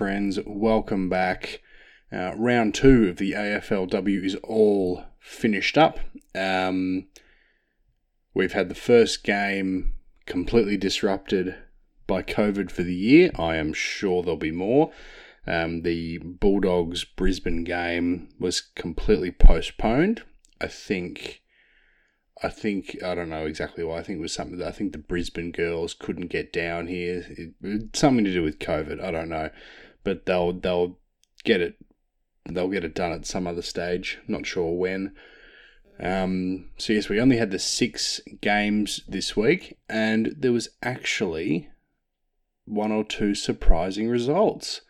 friends? Welcome back. Uh, round two of the AFLW is all finished up. Um, we've had the first game completely disrupted by COVID for the year. I am sure there'll be more. Um, the Bulldogs Brisbane game was completely postponed. I think I think I don't know exactly why. I think it was something that I think the Brisbane girls couldn't get down here. It, it, something to do with COVID. I don't know, but they'll they'll get it. They'll get it done at some other stage. Not sure when. Um, so yes, we only had the six games this week, and there was actually one or two surprising results,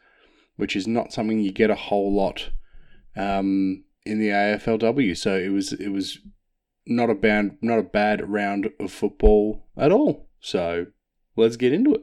which is not something you get a whole lot um, in the AFLW. So it was it was not a bad not a bad round of football at all. So let's get into it.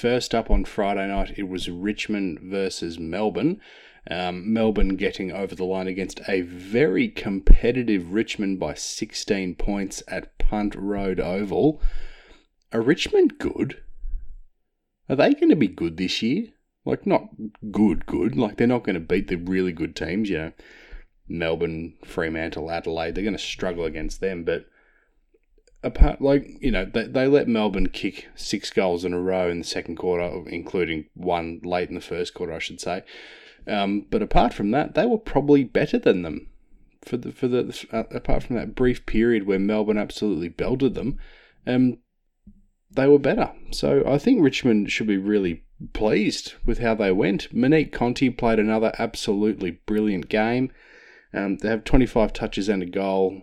First up on Friday night, it was Richmond versus Melbourne. Um, Melbourne getting over the line against a very competitive Richmond by 16 points at Punt Road Oval. Are Richmond good? Are they going to be good this year? Like, not good, good. Like, they're not going to beat the really good teams, you know. Melbourne, Fremantle, Adelaide, they're going to struggle against them, but apart like you know they, they let Melbourne kick six goals in a row in the second quarter, including one late in the first quarter, I should say. Um, but apart from that, they were probably better than them for the for the uh, apart from that brief period where Melbourne absolutely belted them. Um, they were better. So I think Richmond should be really pleased with how they went. Monique Conti played another absolutely brilliant game. Um, they have 25 touches and a goal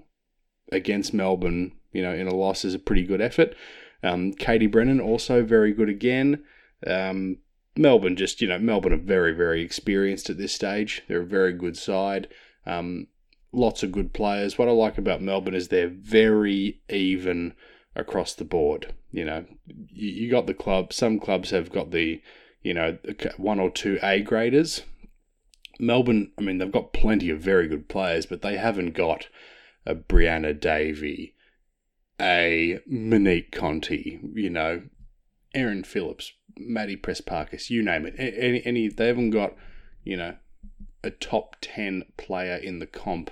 against Melbourne you know, in a loss is a pretty good effort. Um, Katie Brennan also very good again. Um, Melbourne just, you know, Melbourne are very, very experienced at this stage. They're a very good side. Um, lots of good players. What I like about Melbourne is they're very even across the board. You know, you, you got the club. Some clubs have got the, you know, one or two A graders. Melbourne, I mean, they've got plenty of very good players, but they haven't got a Brianna Davey, a Monique Conti, you know, Erin Phillips, Maddie Prespakis, you name it. Any, any, they haven't got, you know, a top 10 player in the comp,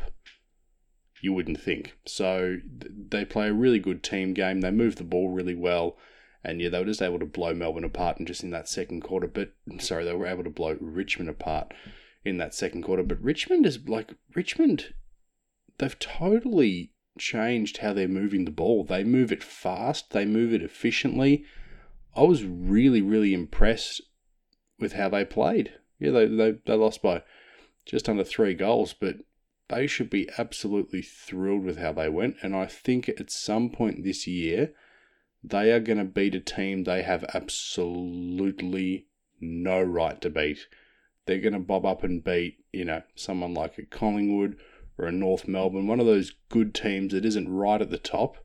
you wouldn't think. So they play a really good team game. They move the ball really well. And yeah, they were just able to blow Melbourne apart and just in that second quarter. But sorry, they were able to blow Richmond apart in that second quarter. But Richmond is like, Richmond, they've totally changed how they're moving the ball. They move it fast, they move it efficiently. I was really, really impressed with how they played. Yeah, they, they, they lost by just under three goals, but they should be absolutely thrilled with how they went. And I think at some point this year, they are going to beat a team they have absolutely no right to beat. They're going to bob up and beat, you know, someone like a Collingwood or a North Melbourne, one of those good teams that isn't right at the top,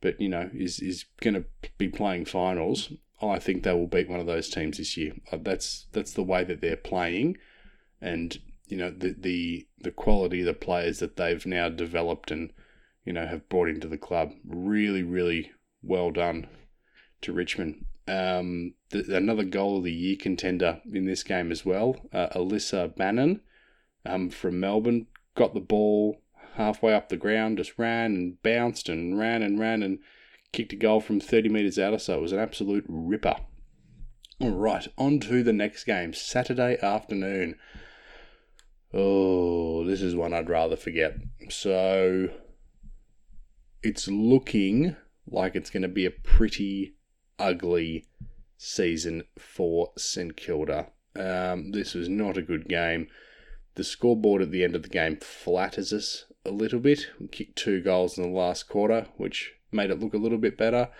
but you know is is going to be playing finals. I think they will beat one of those teams this year. Uh, that's that's the way that they're playing, and you know the the the quality of the players that they've now developed and you know have brought into the club. Really, really well done to Richmond. Um, the, another goal of the year contender in this game as well, uh, Alyssa Bannan um, from Melbourne got the ball halfway up the ground, just ran and bounced and ran and ran and kicked a goal from 30 metres out so. It was an absolute ripper. All right, on to the next game, Saturday afternoon. Oh, this is one I'd rather forget. So, it's looking like it's going to be a pretty ugly season for St Kilda. Um, this was not a good game. The scoreboard at the end of the game flatters us a little bit. We kicked two goals in the last quarter, which made it look a little bit better.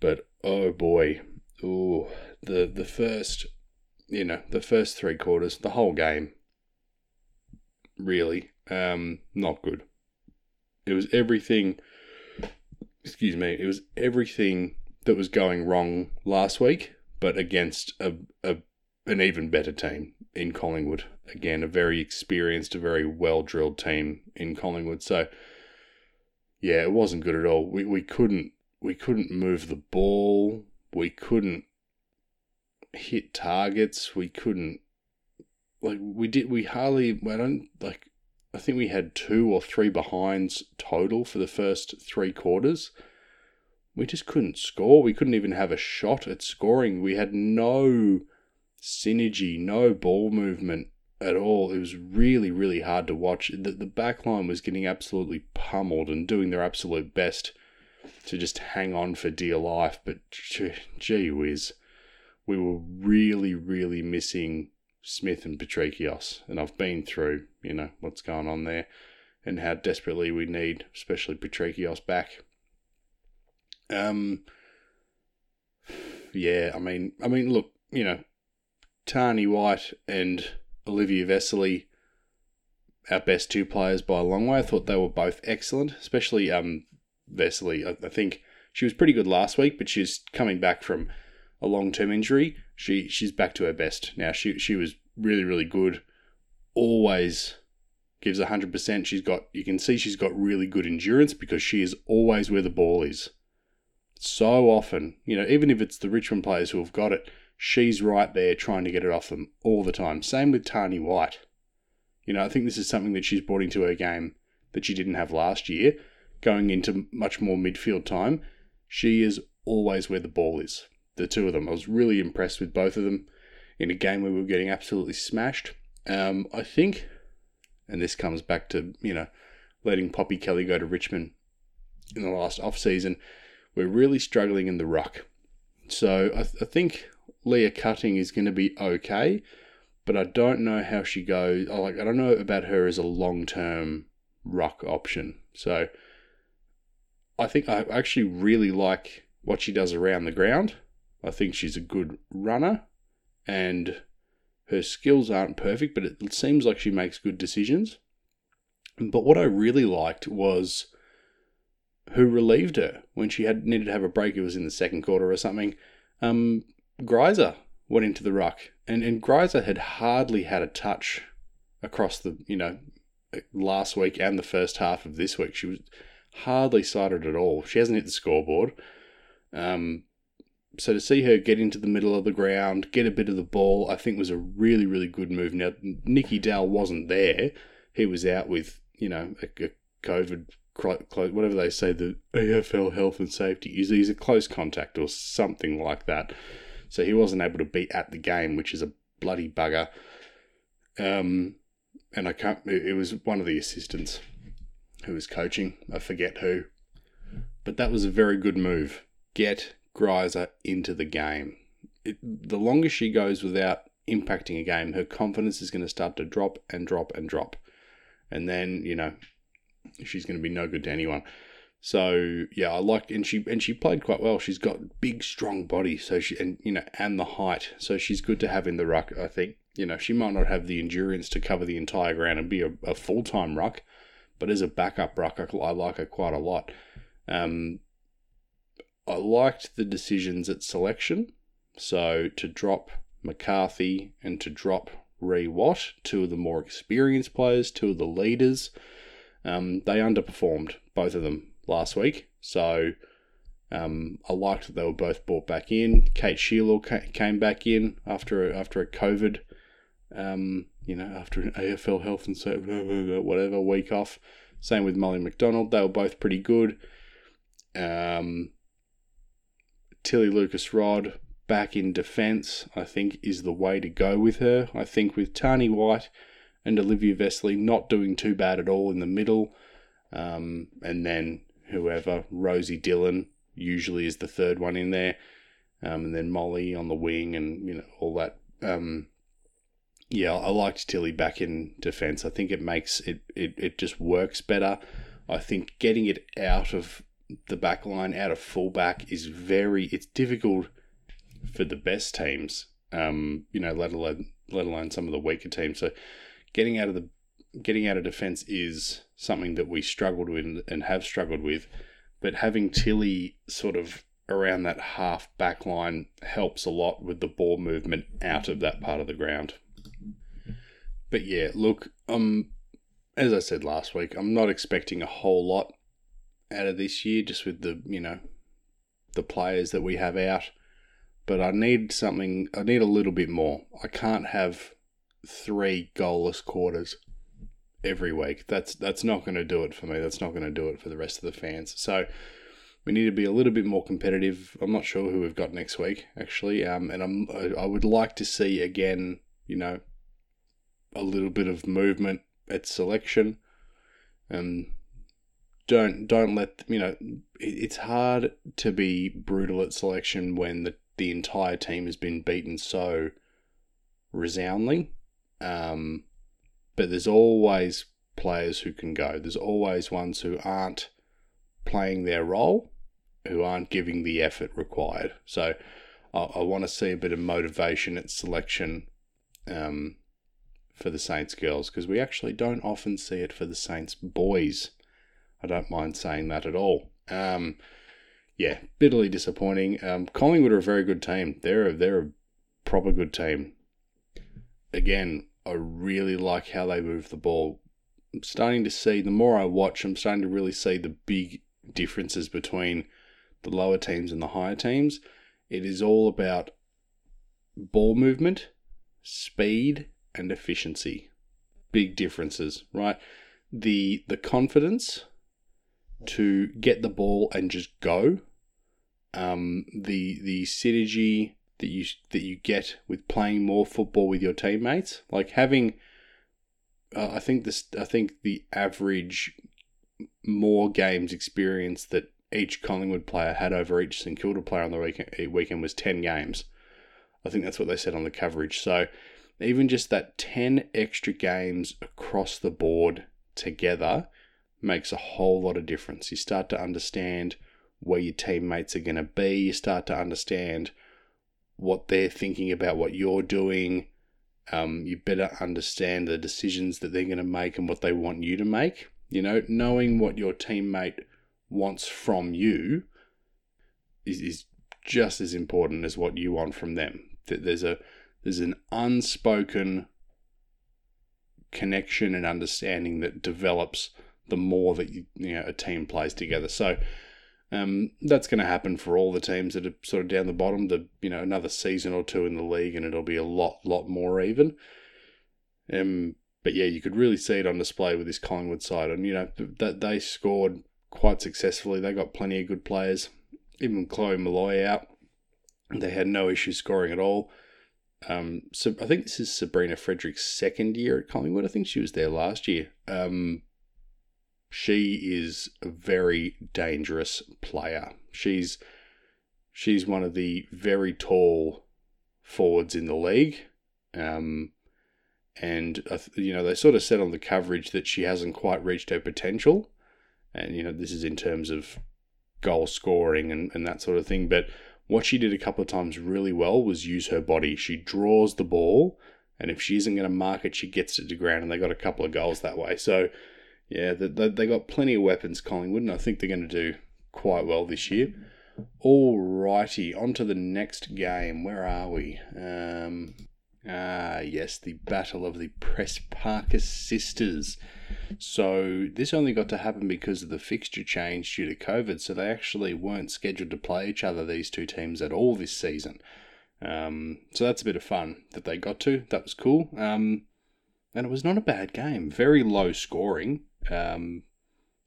But oh boy, ooh, the the first, you know, the first three quarters, the whole game, really, um, not good. It was everything. Excuse me. It was everything that was going wrong last week, but against a, a an even better team in Collingwood. Again, a very experienced, a very well drilled team in Collingwood. So yeah, it wasn't good at all. We we couldn't we couldn't move the ball. We couldn't hit targets. We couldn't like we did we hardly I don't like I think we had two or three behinds total for the first three quarters. We just couldn't score. We couldn't even have a shot at scoring. We had no synergy, no ball movement at all. It was really, really hard to watch. The, the back line was getting absolutely pummeled and doing their absolute best to just hang on for dear life. But gee, gee whiz, we were really, really missing Smith and Patrikios. And I've been through, you know, what's going on there and how desperately we need, especially Patrikios back. Um, yeah, I mean, I mean, look, you know, Tarni White and Olivia Vesely, our best two players by a long way. I thought they were both excellent, especially um, Vesely. I, I think she was pretty good last week, but she's coming back from a long term injury. She she's back to her best now. She she was really really good. Always gives hundred percent. She's got you can see she's got really good endurance because she is always where the ball is. So often, you know, even if it's the Richmond players who have got it, she's right there trying to get it off them all the time. Same with Tarni White. You know, I think this is something that she's brought into her game that she didn't have last year. Going into much more midfield time, she is always where the ball is. The two of them. I was really impressed with both of them in a game where we were getting absolutely smashed. Um, I think, and this comes back to, you know, letting Poppy Kelly go to Richmond in the last off season, we're really struggling in the ruck. So I, th- I think Leah Cutting is going to be okay, but I don't know how she goes. Like I don't know about her as a long term ruck option. So I think I actually really like what she does around the ground. I think she's a good runner, and her skills aren't perfect, but it seems like she makes good decisions. But what I really liked was who relieved her when she had needed to have a break. It was in the second quarter or something. Um, Greiser went into the ruck, and, and Greiser had hardly had a touch across the, you know, last week and the first half of this week. She was hardly sighted at all. She hasn't hit the scoreboard. Um, so to see her get into the middle of the ground, get a bit of the ball, I think was a really, really good move. Now, Nicky Dowell wasn't there. He was out with, you know, a, a COVID, whatever they say, the AFL health and safety. is. He's a close contact or something like that. So he wasn't able to be at the game, which is a bloody bugger. Um, and I can't. It was one of the assistants who was coaching. I forget who, but that was a very good move. Get Greiser into the game. It, the longer she goes without impacting a game, her confidence is going to start to drop and drop and drop, and then you know she's going to be no good to anyone. So yeah, I like and she and she played quite well. She's got big, strong body, so she and you know and the height, so she's good to have in the ruck. I think you know she might not have the endurance to cover the entire ground and be a, a full time ruck, but as a backup ruck, I, I like her quite a lot. Um, I liked the decisions at selection, so to drop McCarthy and to drop Rhi Watt, two of the more experienced players, two of the leaders. Um, they underperformed, both of them last week. So um, I liked that they were both brought back in. Kate Shierlaw came back in after a, after a COVID, um, you know, after an AFL health and safety, whatever week off. Same with Molly McDonald. They were both pretty good. Um, Tilly Lucas-Rodd back in defence, I think, is the way to go with her. I think with Tarni White and Olivia Vesely not doing too bad at all in the middle, um, and then whoever. Rosie Dillon usually is the third one in there. Um, and then Molly on the wing and, you know, all that um, yeah, I liked Tilly back in defence. I think it makes it, it it just works better. I think getting it out of the back line, out of fullback, is very it's difficult for the best teams. Um, you know, let alone let alone some of the weaker teams. So getting out of the getting out of defence is something that we struggled with and have struggled with. But having Tilly sort of around that half back line helps a lot with the ball movement out of that part of the ground. But yeah, look, um, as I said last week, I'm not expecting a whole lot out of this year, just with the you know the players that we have out. But I need something. I need a little bit more. I can't have three goalless quarters every week. That's that's not going to do it for me. That's not going to do it for the rest of the fans. So we need to be a little bit more competitive. I'm not sure who we've got next week actually, um, and I'm I would like to see again, you know, a little bit of movement at selection. Um, don't don't let you know. It's hard to be brutal at selection when the the entire team has been beaten so resoundingly. Um, but there's always players who can go. There's always ones who aren't playing their role, who aren't giving the effort required. So I, I want to see a bit of motivation at selection um, for the Saints girls because we actually don't often see it for the Saints boys. I don't mind saying that at all. Um, yeah, bitterly disappointing. Um, Collingwood are a very good team. They're a, they're a proper good team. Again, I really like how they move the ball. I'm starting to see, the more I watch, I'm starting to really see the big differences between the lower teams and the higher teams. It is all about ball movement, speed, and efficiency. Big differences, right? The the confidence to get the ball and just go. Um, the the synergy that you that you get with playing more football with your teammates. Like having, uh, I think this, I think the average more games experience that each Collingwood player had over each St Kilda player on the weekend, eh, weekend was ten games. I think that's what they said on the coverage. So even just that ten extra games across the board together makes a whole lot of difference. You start to understand where your teammates are going to be. You start to understand what they're thinking about what you're doing. Um, you better understand the decisions that they're going to make and what they want you to make. You know, knowing what your teammate wants from you is, is just as important as what you want from them. That There's a there's an unspoken connection and understanding that develops the more that you, you know a team plays together. So um, that's going to happen for all the teams that are sort of down the bottom. The you know another season or two in the league, and it'll be a lot, lot more even. Um, but yeah, you could really see it on display with this Collingwood side, and you know that they scored quite successfully. They got plenty of good players. Even Chloe Molloy out, they had no issue scoring at all. Um, so I think this is Sabrina Frederick's second year at Collingwood. I think she was there last year. Um, she is a very dangerous player. She's she's one of the very tall forwards in the league. Um, and uh, you know they sort of said on the coverage that she hasn't quite reached her potential, and you know this is in terms of goal scoring and, and that sort of thing. But what she did a couple of times really well was use her body. She draws the ball, and if she isn't going to mark it, she gets it to ground, and they got a couple of goals that way. So yeah, they, they got plenty of weapons, Collingwood, and I think they're going to do quite well this year. Alrighty, on to the next game. Where are we? Um, ah, yes, the Battle of the Press Parker Sisters. So this only got to happen because of the fixture change due to COVID. So they actually weren't scheduled to play each other, these two teams, at all this season. Um, so that's a bit of fun that they got to. That was cool. Um, and it was not a bad game. Very low scoring um,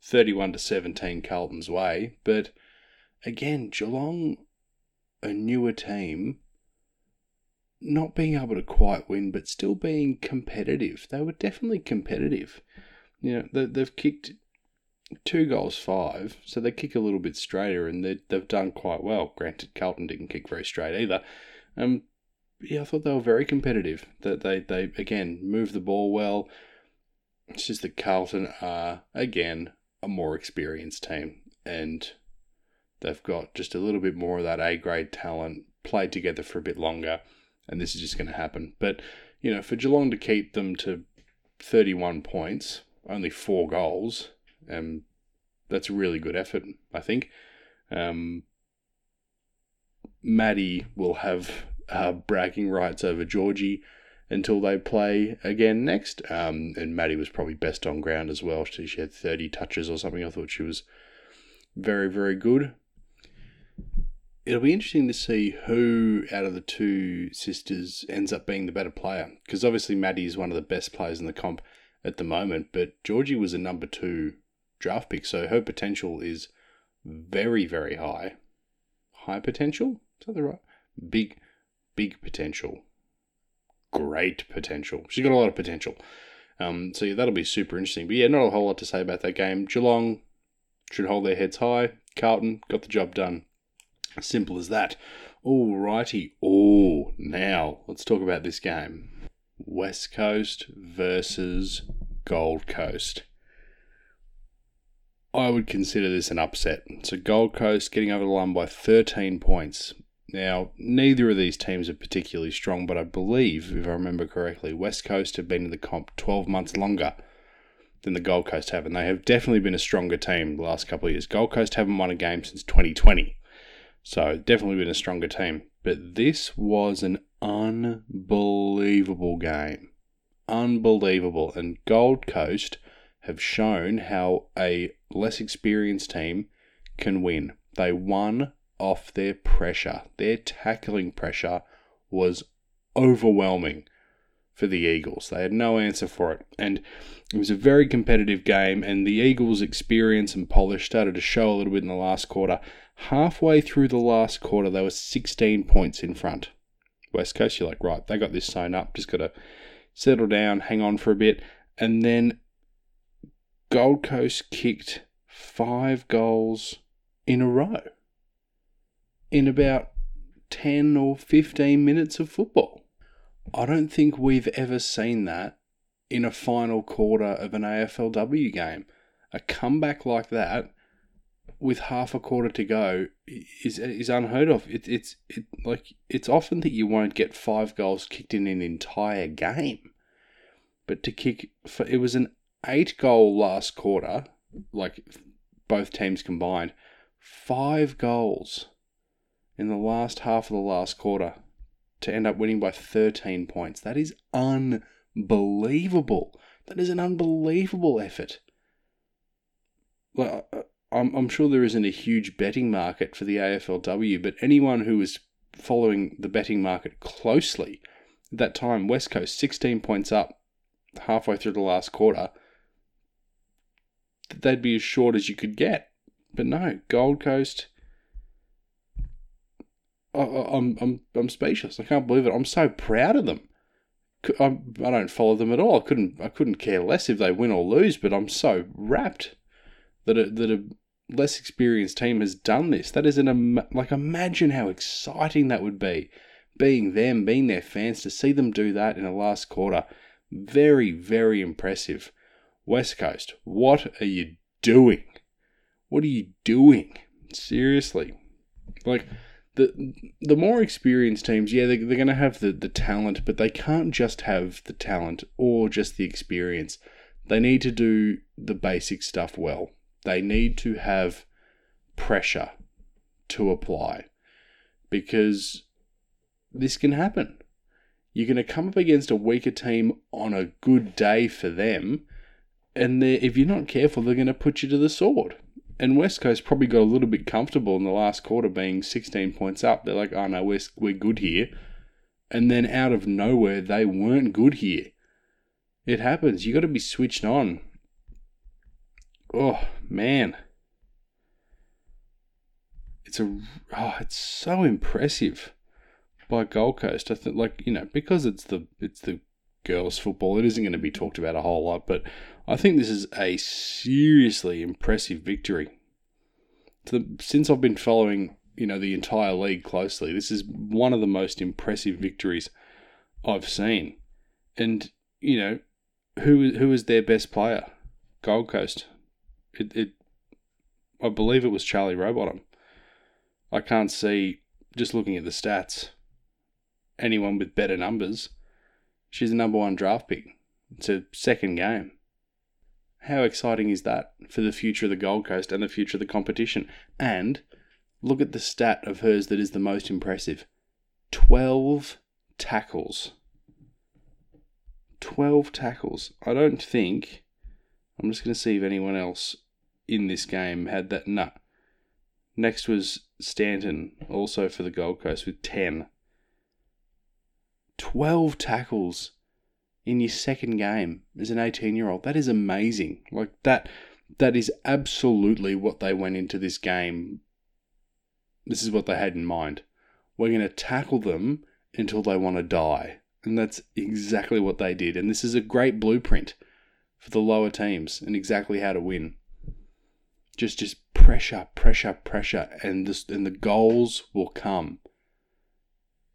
31 to 17 Carlton's way. But again, Geelong, a newer team, not being able to quite win, but still being competitive. They were definitely competitive. You know, they, have kicked two goals, five, so they kick a little bit straighter, and they've done quite well. Granted, Carlton didn't kick very straight either. Um, yeah, I thought they were very competitive. That they, they again moved the ball well. It's just that Carlton are again a more experienced team, and they've got just a little bit more of that A grade talent. Played together for a bit longer, and this is just going to happen. But you know, for Geelong to keep them to thirty-one points, only four goals, um, that's a really good effort. I think. Um, Maddie will have uh, bragging rights over Georgie until they play again next. Um, and Maddie was probably best on ground as well. She, she had 30 touches or something. I thought she was very, very good. It'll be interesting to see who out of the two sisters ends up being the better player. Because obviously, Maddie is one of the best players in the comp at the moment, but Georgie was a number two draft pick, so her potential is very, very high. High potential? Is that the right? Big, big potential. Great potential. She's got a lot of potential. Um, so yeah, that'll be super interesting. But yeah, not a whole lot to say about that game. Geelong should hold their heads high. Carlton got the job done. Simple as that. Alrighty. Oh, now let's talk about this game. West Coast versus Gold Coast. I would consider this an upset. So Gold Coast getting over the line by 13 points. Now, neither of these teams are particularly strong, but I believe, if I remember correctly, West Coast have been in the comp 12 months longer than the Gold Coast have, and they have definitely been a stronger team the last couple of years. Gold Coast haven't won a game since 2020, so definitely been a stronger team. But this was an unbelievable game. Unbelievable. And Gold Coast have shown how a less experienced team can win. They won off their pressure. Their tackling pressure was overwhelming for the Eagles. They had no answer for it. And it was a very competitive game, and the Eagles' experience and polish started to show a little bit in the last quarter. Halfway through the last quarter, they were 16 points in front. West Coast, you're like, right, they got this sewn up, just got to settle down, hang on for a bit. And then Gold Coast kicked five goals in a row in about 10 or 15 minutes of football. I don't think we've ever seen that in a final quarter of an AFLW game. A comeback like that with half a quarter to go is is unheard of. It, it's it, like it's often that you won't get five goals kicked in an entire game, but to kick for it was an eight goal last quarter, like both teams combined, five goals in the last half of the last quarter to end up winning by 13 points. That is unbelievable. That is an unbelievable effort. Well, uh, I'm, I'm sure there isn't a huge betting market for the AFLW, but anyone who is following the betting market closely, at that time, West Coast 16 points up halfway through the last quarter, they'd be as short as you could get. But no, Gold Coast. I'm I'm I'm speechless. I can't believe it. I'm so proud of them. I, I don't follow them at all. I couldn't I couldn't care less if they win or lose. But I'm so rapt that a, that a less experienced team has done this. That is an like imagine how exciting that would be, being them, being their fans to see them do that in the last quarter. Very very impressive. West Coast, what are you doing? What are you doing? Seriously. Like, the the more experienced teams, yeah, they, they're going to have the, the talent, but they can't just have the talent or just the experience. They need to do the basic stuff well. They need to have pressure to apply because this can happen. You're going to come up against a weaker team on a good day for them, and if you're not careful, they're going to put you to the sword. And West Coast probably got a little bit comfortable in the last quarter, being 16 points up. They're like, "Oh no, we're we're good here," and then out of nowhere, they weren't good here. It happens. You got to be switched on. Oh man, it's a oh, it's so impressive by Gold Coast. I think, like you know, because it's the it's the girls' football. It isn't going to be talked about a whole lot, but I think this is a seriously impressive victory. since I've been following you know the entire league closely. This is one of the most impressive victories I've seen, and you know who who is their best player? Gold Coast. It, it I believe it was Charlie Rowbottom. I can't see just looking at the stats anyone with better numbers. She's a number one draft pick. It's a second game. How exciting is that for the future of the Gold Coast and the future of the competition? And look at the stat of hers that is the most impressive 12 tackles. 12 tackles. I don't think. I'm just going to see if anyone else in this game had that. No. Next was Stanton, also for the Gold Coast, with 10. 12 tackles in your second game as an 18 year old. That is amazing. Like that that is absolutely what they went into this game. This is what they had in mind. We're going to tackle them until they want to die. And that's exactly what they did. And this is a great blueprint for the lower teams and exactly how to win. Just just pressure, pressure, pressure and this and the goals will come.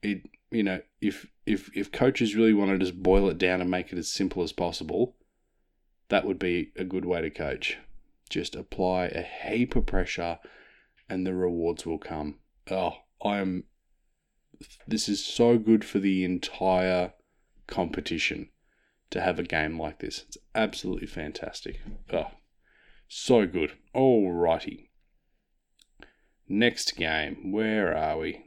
It you know, if if if coaches really want to just boil it down and make it as simple as possible, that would be a good way to coach. Just apply a heap of pressure and the rewards will come. Oh, I am this is so good for the entire competition to have a game like this. It's absolutely fantastic. Oh, so good. Alrighty. Next game. Where are we?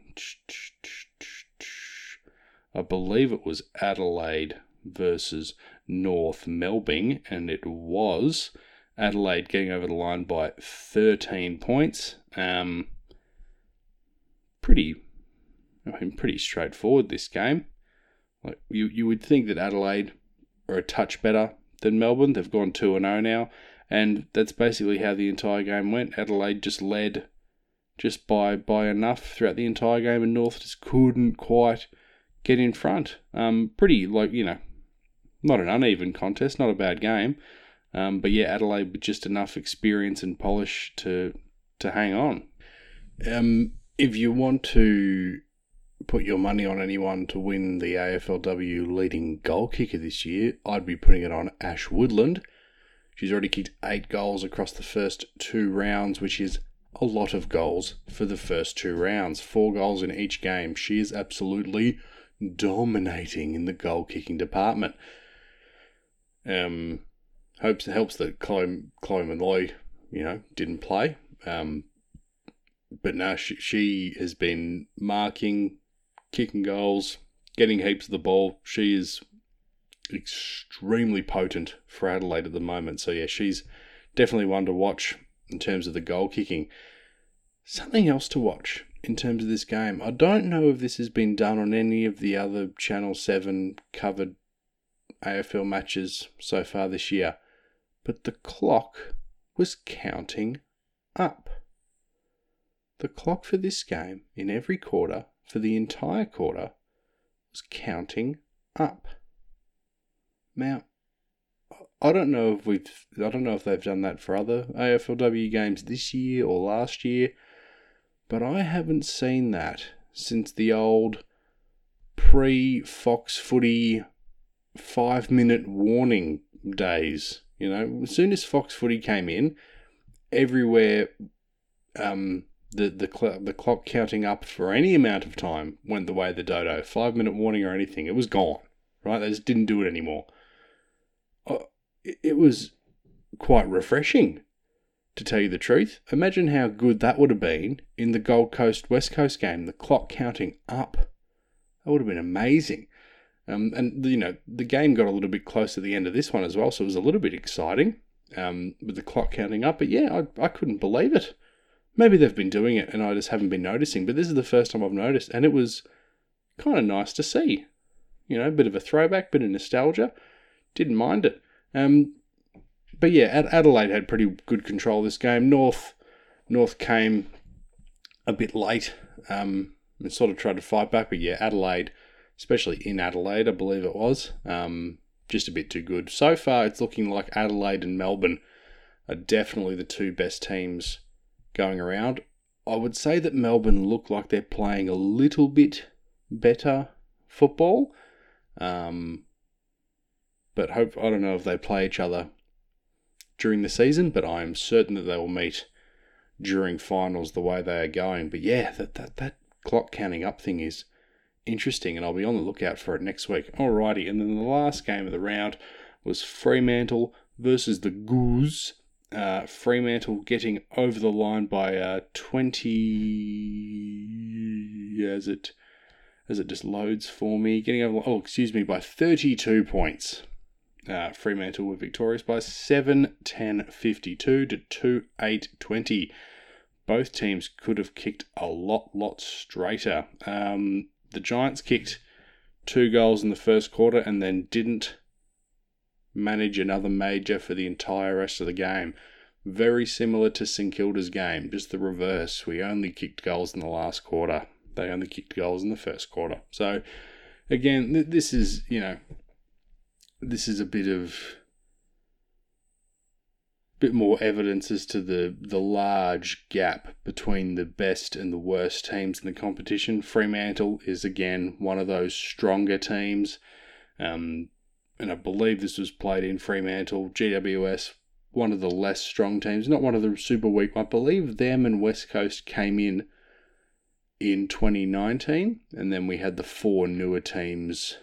I believe it was Adelaide versus North Melbourne, and it was Adelaide getting over the line by 13 points. Um, pretty, I mean, pretty straightforward this game. Like you, you would think that Adelaide are a touch better than Melbourne. They've gone two and zero oh now, and that's basically how the entire game went. Adelaide just led just by by enough throughout the entire game, and North just couldn't quite get in front. Um, pretty like you know, not an uneven contest, not a bad game, um, but yeah, Adelaide with just enough experience and polish to to hang on. Um, if you want to put your money on anyone to win the AFLW leading goal kicker this year, I'd be putting it on Ash Woodland. She's already kicked eight goals across the first two rounds, which is a lot of goals for the first two rounds. Four goals in each game. She is absolutely dominating in the goal kicking department. Um, hopes helps that Chloe, Chloe Molloy, you know, didn't play. Um, but now she, she has been marking, kicking goals, getting heaps of the ball. She is extremely potent for Adelaide at the moment. So yeah, she's definitely one to watch in terms of the goal kicking. Something else to watch in terms of this game. I don't know if this has been done on any of the other Channel 7 covered AFL matches so far this year, but the clock was counting up. The clock for this game in every quarter, for the entire quarter, was counting up. Now, I don't know if we've I don't know if they've done that for other AFLW games this year or last year. But I haven't seen that since the old pre Fox footy five minute warning days. You know, as soon as Fox footy came in, everywhere um, the the, cl- the clock counting up for any amount of time went the way of the dodo. Five minute warning or anything, it was gone. Right, they just didn't do it anymore. Uh, it was quite refreshing to tell you the truth. Imagine how good that would have been in the Gold Coast West Coast game, the clock counting up. That would have been amazing. Um, and, you know, the game got a little bit close to the end of this one as well, so it was a little bit exciting um, with the clock counting up. But yeah, I, I couldn't believe it. Maybe they've been doing it and I just haven't been noticing, but this is the first time I've noticed, and it was kind of nice to see. You know, a bit of a throwback, bit of nostalgia. Didn't mind it. Um, but yeah, Adelaide had pretty good control this game. North North came a bit late um, and sort of tried to fight back, but yeah, Adelaide, especially in Adelaide, I believe it was, um, just a bit too good. So far, it's looking like Adelaide and Melbourne are definitely the two best teams going around. I would say that Melbourne look like they're playing a little bit better football. Um, but hope I don't know if they play each other during the season, but I'm certain that they will meet during finals the way they are going. But yeah, that that, that clock counting up thing is interesting, and I'll be on the lookout for it next week. Alrighty, and then the last game of the round was Fremantle versus the Goose. Uh, Fremantle getting over the line by uh, 20 as it as it just loads for me. Getting over oh excuse me by 32 points. Uh, Fremantle were victorious by 7 10 52 to 2 8 20. Both teams could have kicked a lot, lot straighter. Um, the Giants kicked two goals in the first quarter and then didn't manage another major for the entire rest of the game. Very similar to St Kilda's game, just the reverse. We only kicked goals in the last quarter. They only kicked goals in the first quarter. So, again, th- this is, you know, this is a bit of bit more evidence as to the the large gap between the best and the worst teams in the competition. Fremantle is again one of those stronger teams. Um, and I believe this was played in Fremantle. GWS, one of the less strong teams, not one of the super weak. I believe them and West Coast came in in 2019, and then we had the four newer teams.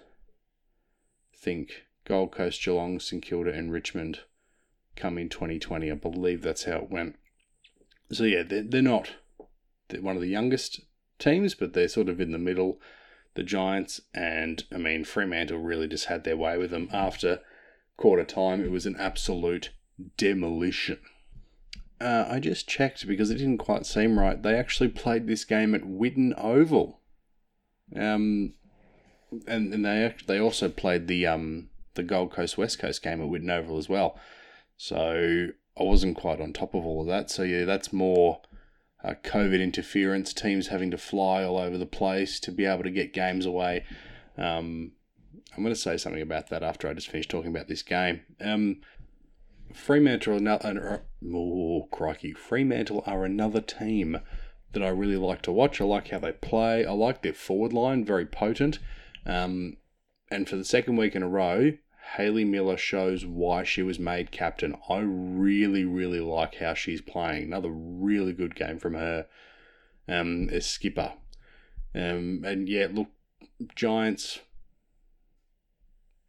Think Gold Coast, Geelong, St Kilda, and Richmond come in 2020. I believe that's how it went. So yeah, they're, they're not they're one of the youngest teams, but they're sort of in the middle the Giants, and I mean, Fremantle really just had their way with them. After quarter time, it was an absolute demolition. Uh, I just checked because it didn't quite seem right. They actually played this game at Whitten Oval, um, and and they they also played the um the Gold Coast West Coast game at Whitten Oval as well. So I wasn't quite on top of all of that. So yeah, that's more uh, COVID interference, teams having to fly all over the place to be able to get games away. Um, I'm going to say something about that after I just finish talking about this game. Um, Fremantle, another, oh, crikey, Fremantle are another team that I really like to watch. I like how they play. I like their forward line, very potent. Um, and for the second week in a row, Hayley Miller shows why she was made captain. I really, really like how she's playing. Another really good game from her um, as skipper. Um, and yeah, look, Giants,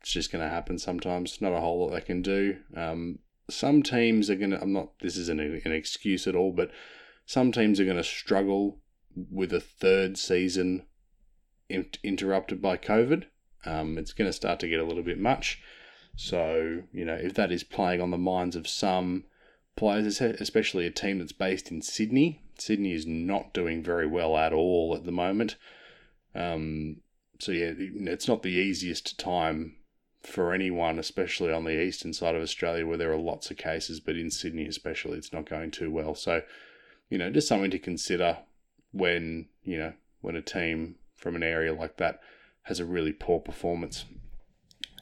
it's just going to happen sometimes. Not a whole lot they can do. Um, some teams are going to, I'm not, this isn't an excuse at all, but some teams are going to struggle with a third season interrupted by COVID um, it's going to start to get a little bit much. So, you know, if that is playing on the minds of some players, especially a team that's based in Sydney, Sydney is not doing very well at all at the moment. Um, so, yeah, it's not the easiest time for anyone, especially on the eastern side of Australia where there are lots of cases, but in Sydney especially, it's not going too well. So, you know, just something to consider when, you know, when a team from an area like that has a really poor performance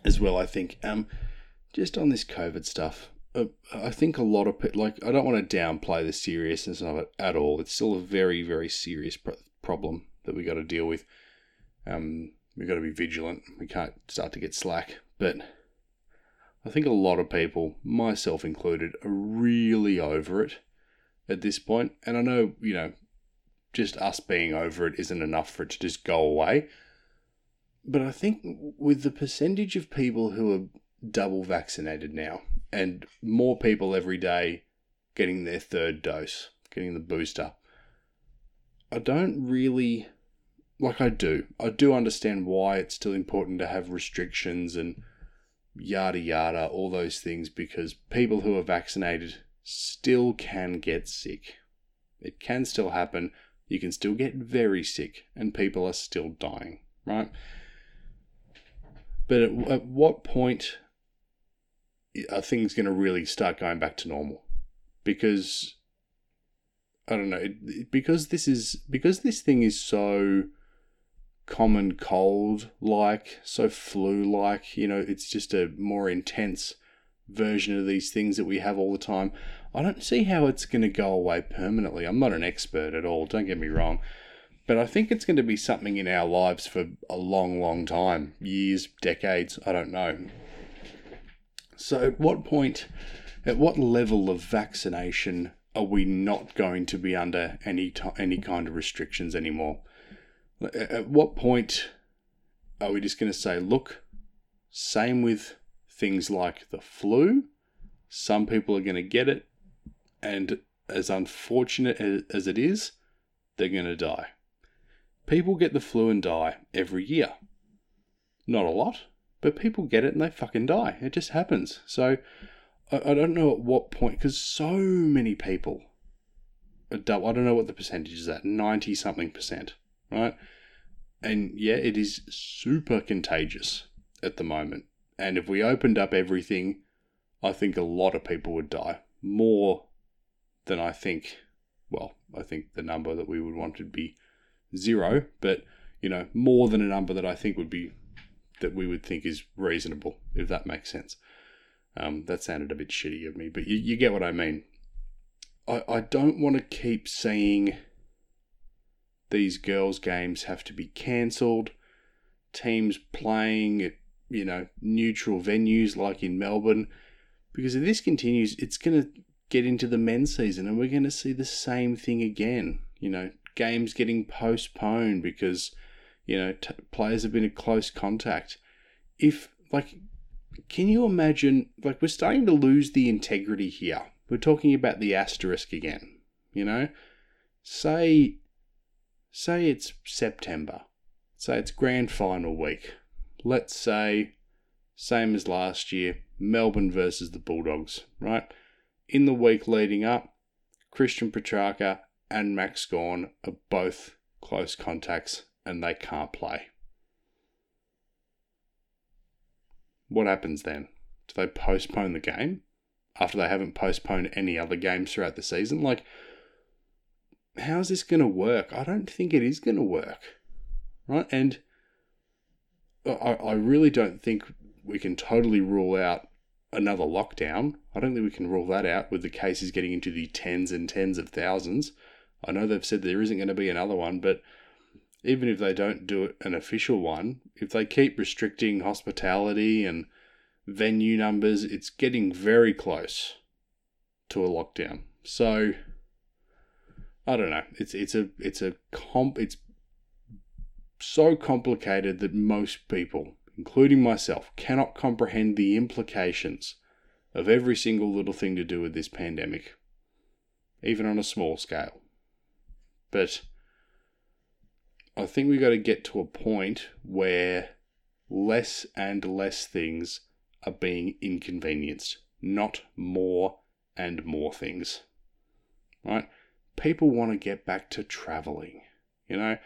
as well. I think. Um, just on this COVID stuff, uh, I think a lot of like I don't want to downplay the seriousness of it at all. It's still a very very serious pro- problem that we got to deal with. Um, we got to be vigilant. We can't start to get slack. But I think a lot of people, myself included, are really over it at this point. And I know you know, just us being over it isn't enough for it to just go away. But I think with the percentage of people who are double vaccinated now and more people every day getting their third dose, getting the booster, I don't really like I do. I do understand why it's still important to have restrictions and yada yada, all those things, because people who are vaccinated still can get sick. It can still happen. You can still get very sick, and people are still dying, right? But at, at what point are things going to really start going back to normal? Because I don't know, because this is because this thing is so common cold like, so flu like, you know, it's just a more intense version of these things that we have all the time. I don't see how it's going to go away permanently. I'm not an expert at all, don't get me wrong. But I think it's going to be something in our lives for a long, long time years, decades, I don't know. So, at what point, at what level of vaccination are we not going to be under any, t- any kind of restrictions anymore? At what point are we just going to say, look, same with things like the flu? Some people are going to get it, and as unfortunate as it is, they're going to die. People get the flu and die every year. Not a lot, but people get it and they fucking die. It just happens. So I, I don't know at what point, because so many people are double. I don't know what the percentage is at, 90 something percent, right? And yeah, it is super contagious at the moment. And if we opened up everything, I think a lot of people would die. More than I think, well, I think the number that we would want to be zero, but you know, more than a number that I think would be that we would think is reasonable, if that makes sense. Um, that sounded a bit shitty of me, but you, you get what I mean. I, I don't want to keep saying these girls' games have to be cancelled, teams playing at, you know, neutral venues like in Melbourne, because if this continues, it's going to get into the men's season and we're going to see the same thing again. You know, games getting postponed because you know t- players have been in close contact. If like, can you imagine? Like, we're starting to lose the integrity here. We're talking about the asterisk again. You know, say, say it's September. Say it's grand final week. Let's say, same as last year, Melbourne versus the Bulldogs. Right in the week leading up, Christian Petracca and Max Gawn are both close contacts and they can't play. What happens then? Do they postpone the game after they haven't postponed any other games throughout the season? Like, how's this going to work? I don't think it is going to work. Right? And I, I really don't think we can totally rule out another lockdown. I don't think we can rule that out with the cases getting into the tens and tens of thousands. I know they've said there isn't going to be another one, but even if they don't do an official one, if they keep restricting hospitality and venue numbers, it's getting very close to a lockdown. So I don't know. It's it's a it's a comp it's so complicated that most people, including myself, cannot comprehend the implications of every single little thing to do with this pandemic, even on a small scale. But I think we've got to get to a point where less and less things are being inconvenienced, not more and more things. Right? People want to get back to traveling. You know,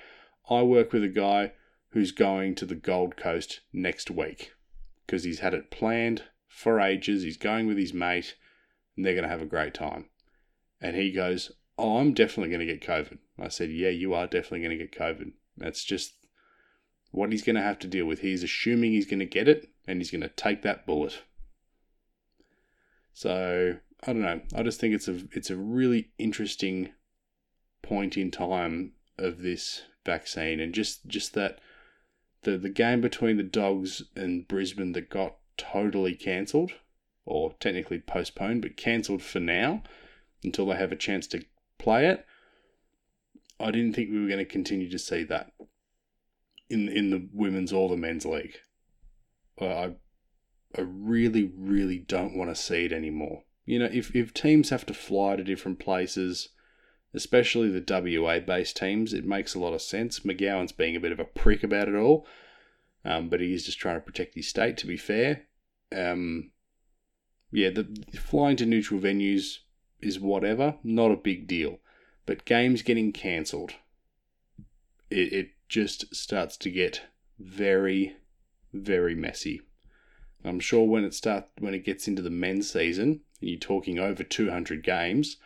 I work with a guy who's going to the Gold Coast next week because he's had it planned for ages. He's going with his mate and they're going to have a great time. And he goes, Oh, I'm definitely going to get COVID. I said, Yeah, you are definitely going to get COVID. That's just what he's going to have to deal with. He's assuming he's going to get it and he's going to take that bullet. So, I don't know. I just think it's a it's a really interesting point in time of this vaccine and just just that the the game between the Dogs and Brisbane that got totally cancelled or technically postponed but cancelled for now until they have a chance to play it I didn't think we were going to continue to see that in in the women's or the men's league. I I really really don't want to see it anymore. You know, if if teams have to fly to different places, especially the WA based teams, it makes a lot of sense. McGowan's being a bit of a prick about it all, um, but he is just trying to protect his state. To be fair, um, yeah, the flying to neutral venues is whatever, not a big deal. But games getting cancelled, it, it just starts to get very, very messy. I'm sure when it start when it gets into the men's season, and you're talking over 200 games,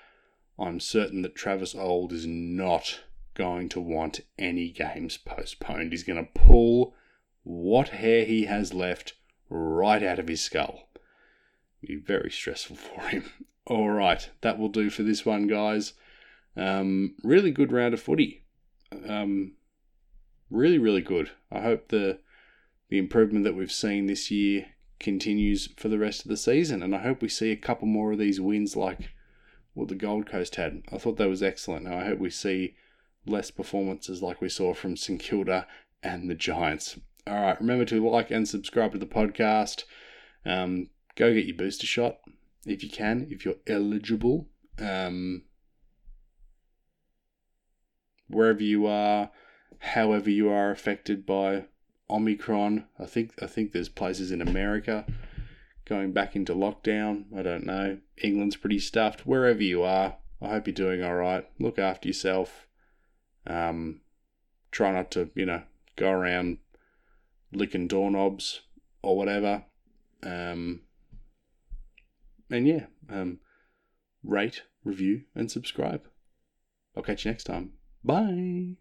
I'm certain that Travis Auld is not going to want any games postponed. He's going to pull what hair he has left right out of his skull. Be very stressful for him. All right, that will do for this one, guys. Um, really good round of footy. Um, really, really good. I hope the the improvement that we've seen this year continues for the rest of the season, and I hope we see a couple more of these wins like what the Gold Coast had. I thought that was excellent. Now I hope we see less performances like we saw from St Kilda and the Giants. All right, remember to like and subscribe to the podcast. Um, go get your booster shot if you can, if you're eligible. Um, wherever you are, however you are affected by Omicron. I think I think there's places in America going back into lockdown. I don't know. England's pretty stuffed. Wherever you are, I hope you're doing all right. Look after yourself. Um, try not to, you know, go around licking doorknobs or whatever. Um, and yeah, um, rate, review, and subscribe. I'll catch you next time. Bye.